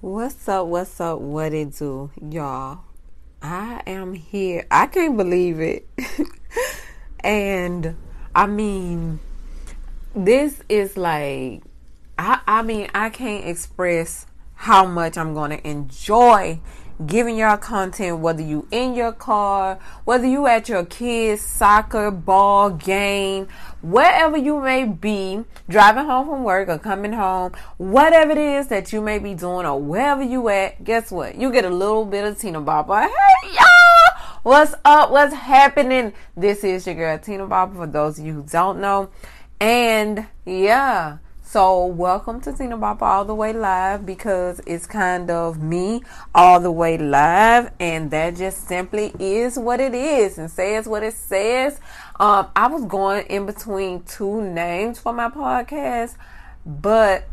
What's up? What's up? What it do, y'all? I am here. I can't believe it. and I mean, this is like, I, I mean, I can't express how much I'm going to enjoy giving y'all content whether you in your car whether you at your kids soccer ball game wherever you may be driving home from work or coming home whatever it is that you may be doing or wherever you at guess what? You get a little bit of tina bopper hey y'all! What's up? What's happening? This is your girl tina bopper for those of you who don't know. And yeah so, welcome to Bopper All the Way Live because it's kind of me all the way live, and that just simply is what it is and says what it says. Um, I was going in between two names for my podcast, but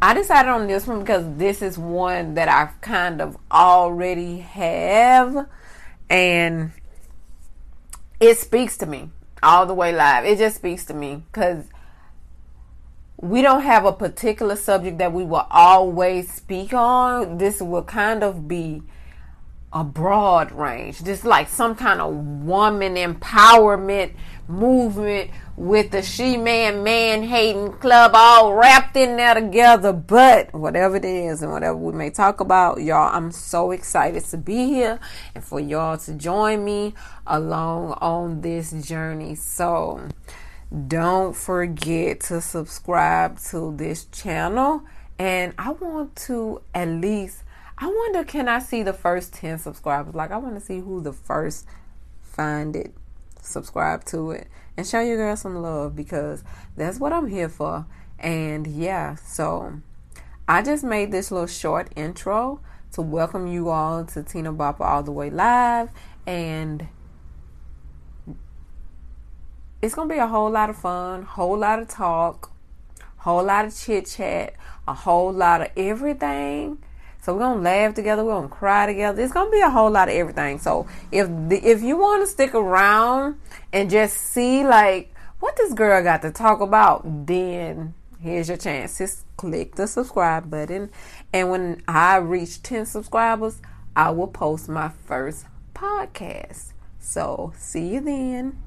I decided on this one because this is one that I kind of already have, and it speaks to me all the way live. It just speaks to me because we don't have a particular subject that we will always speak on. This will kind of be a broad range, just like some kind of woman empowerment movement with the she man man hating club all wrapped in there together. But whatever it is and whatever we may talk about, y'all, I'm so excited to be here and for y'all to join me along on this journey. So, don't forget to subscribe to this channel. And I want to at least, I wonder, can I see the first 10 subscribers? Like, I want to see who the first find it, subscribe to it, and show you girls some love because that's what I'm here for. And yeah, so I just made this little short intro to welcome you all to Tina Bopper All the Way Live. And it's gonna be a whole lot of fun, whole lot of talk, whole lot of chit chat, a whole lot of everything. So we're gonna laugh together, we're gonna cry together. It's gonna be a whole lot of everything. So if the, if you want to stick around and just see like what this girl got to talk about, then here's your chance. Just click the subscribe button, and when I reach ten subscribers, I will post my first podcast. So see you then.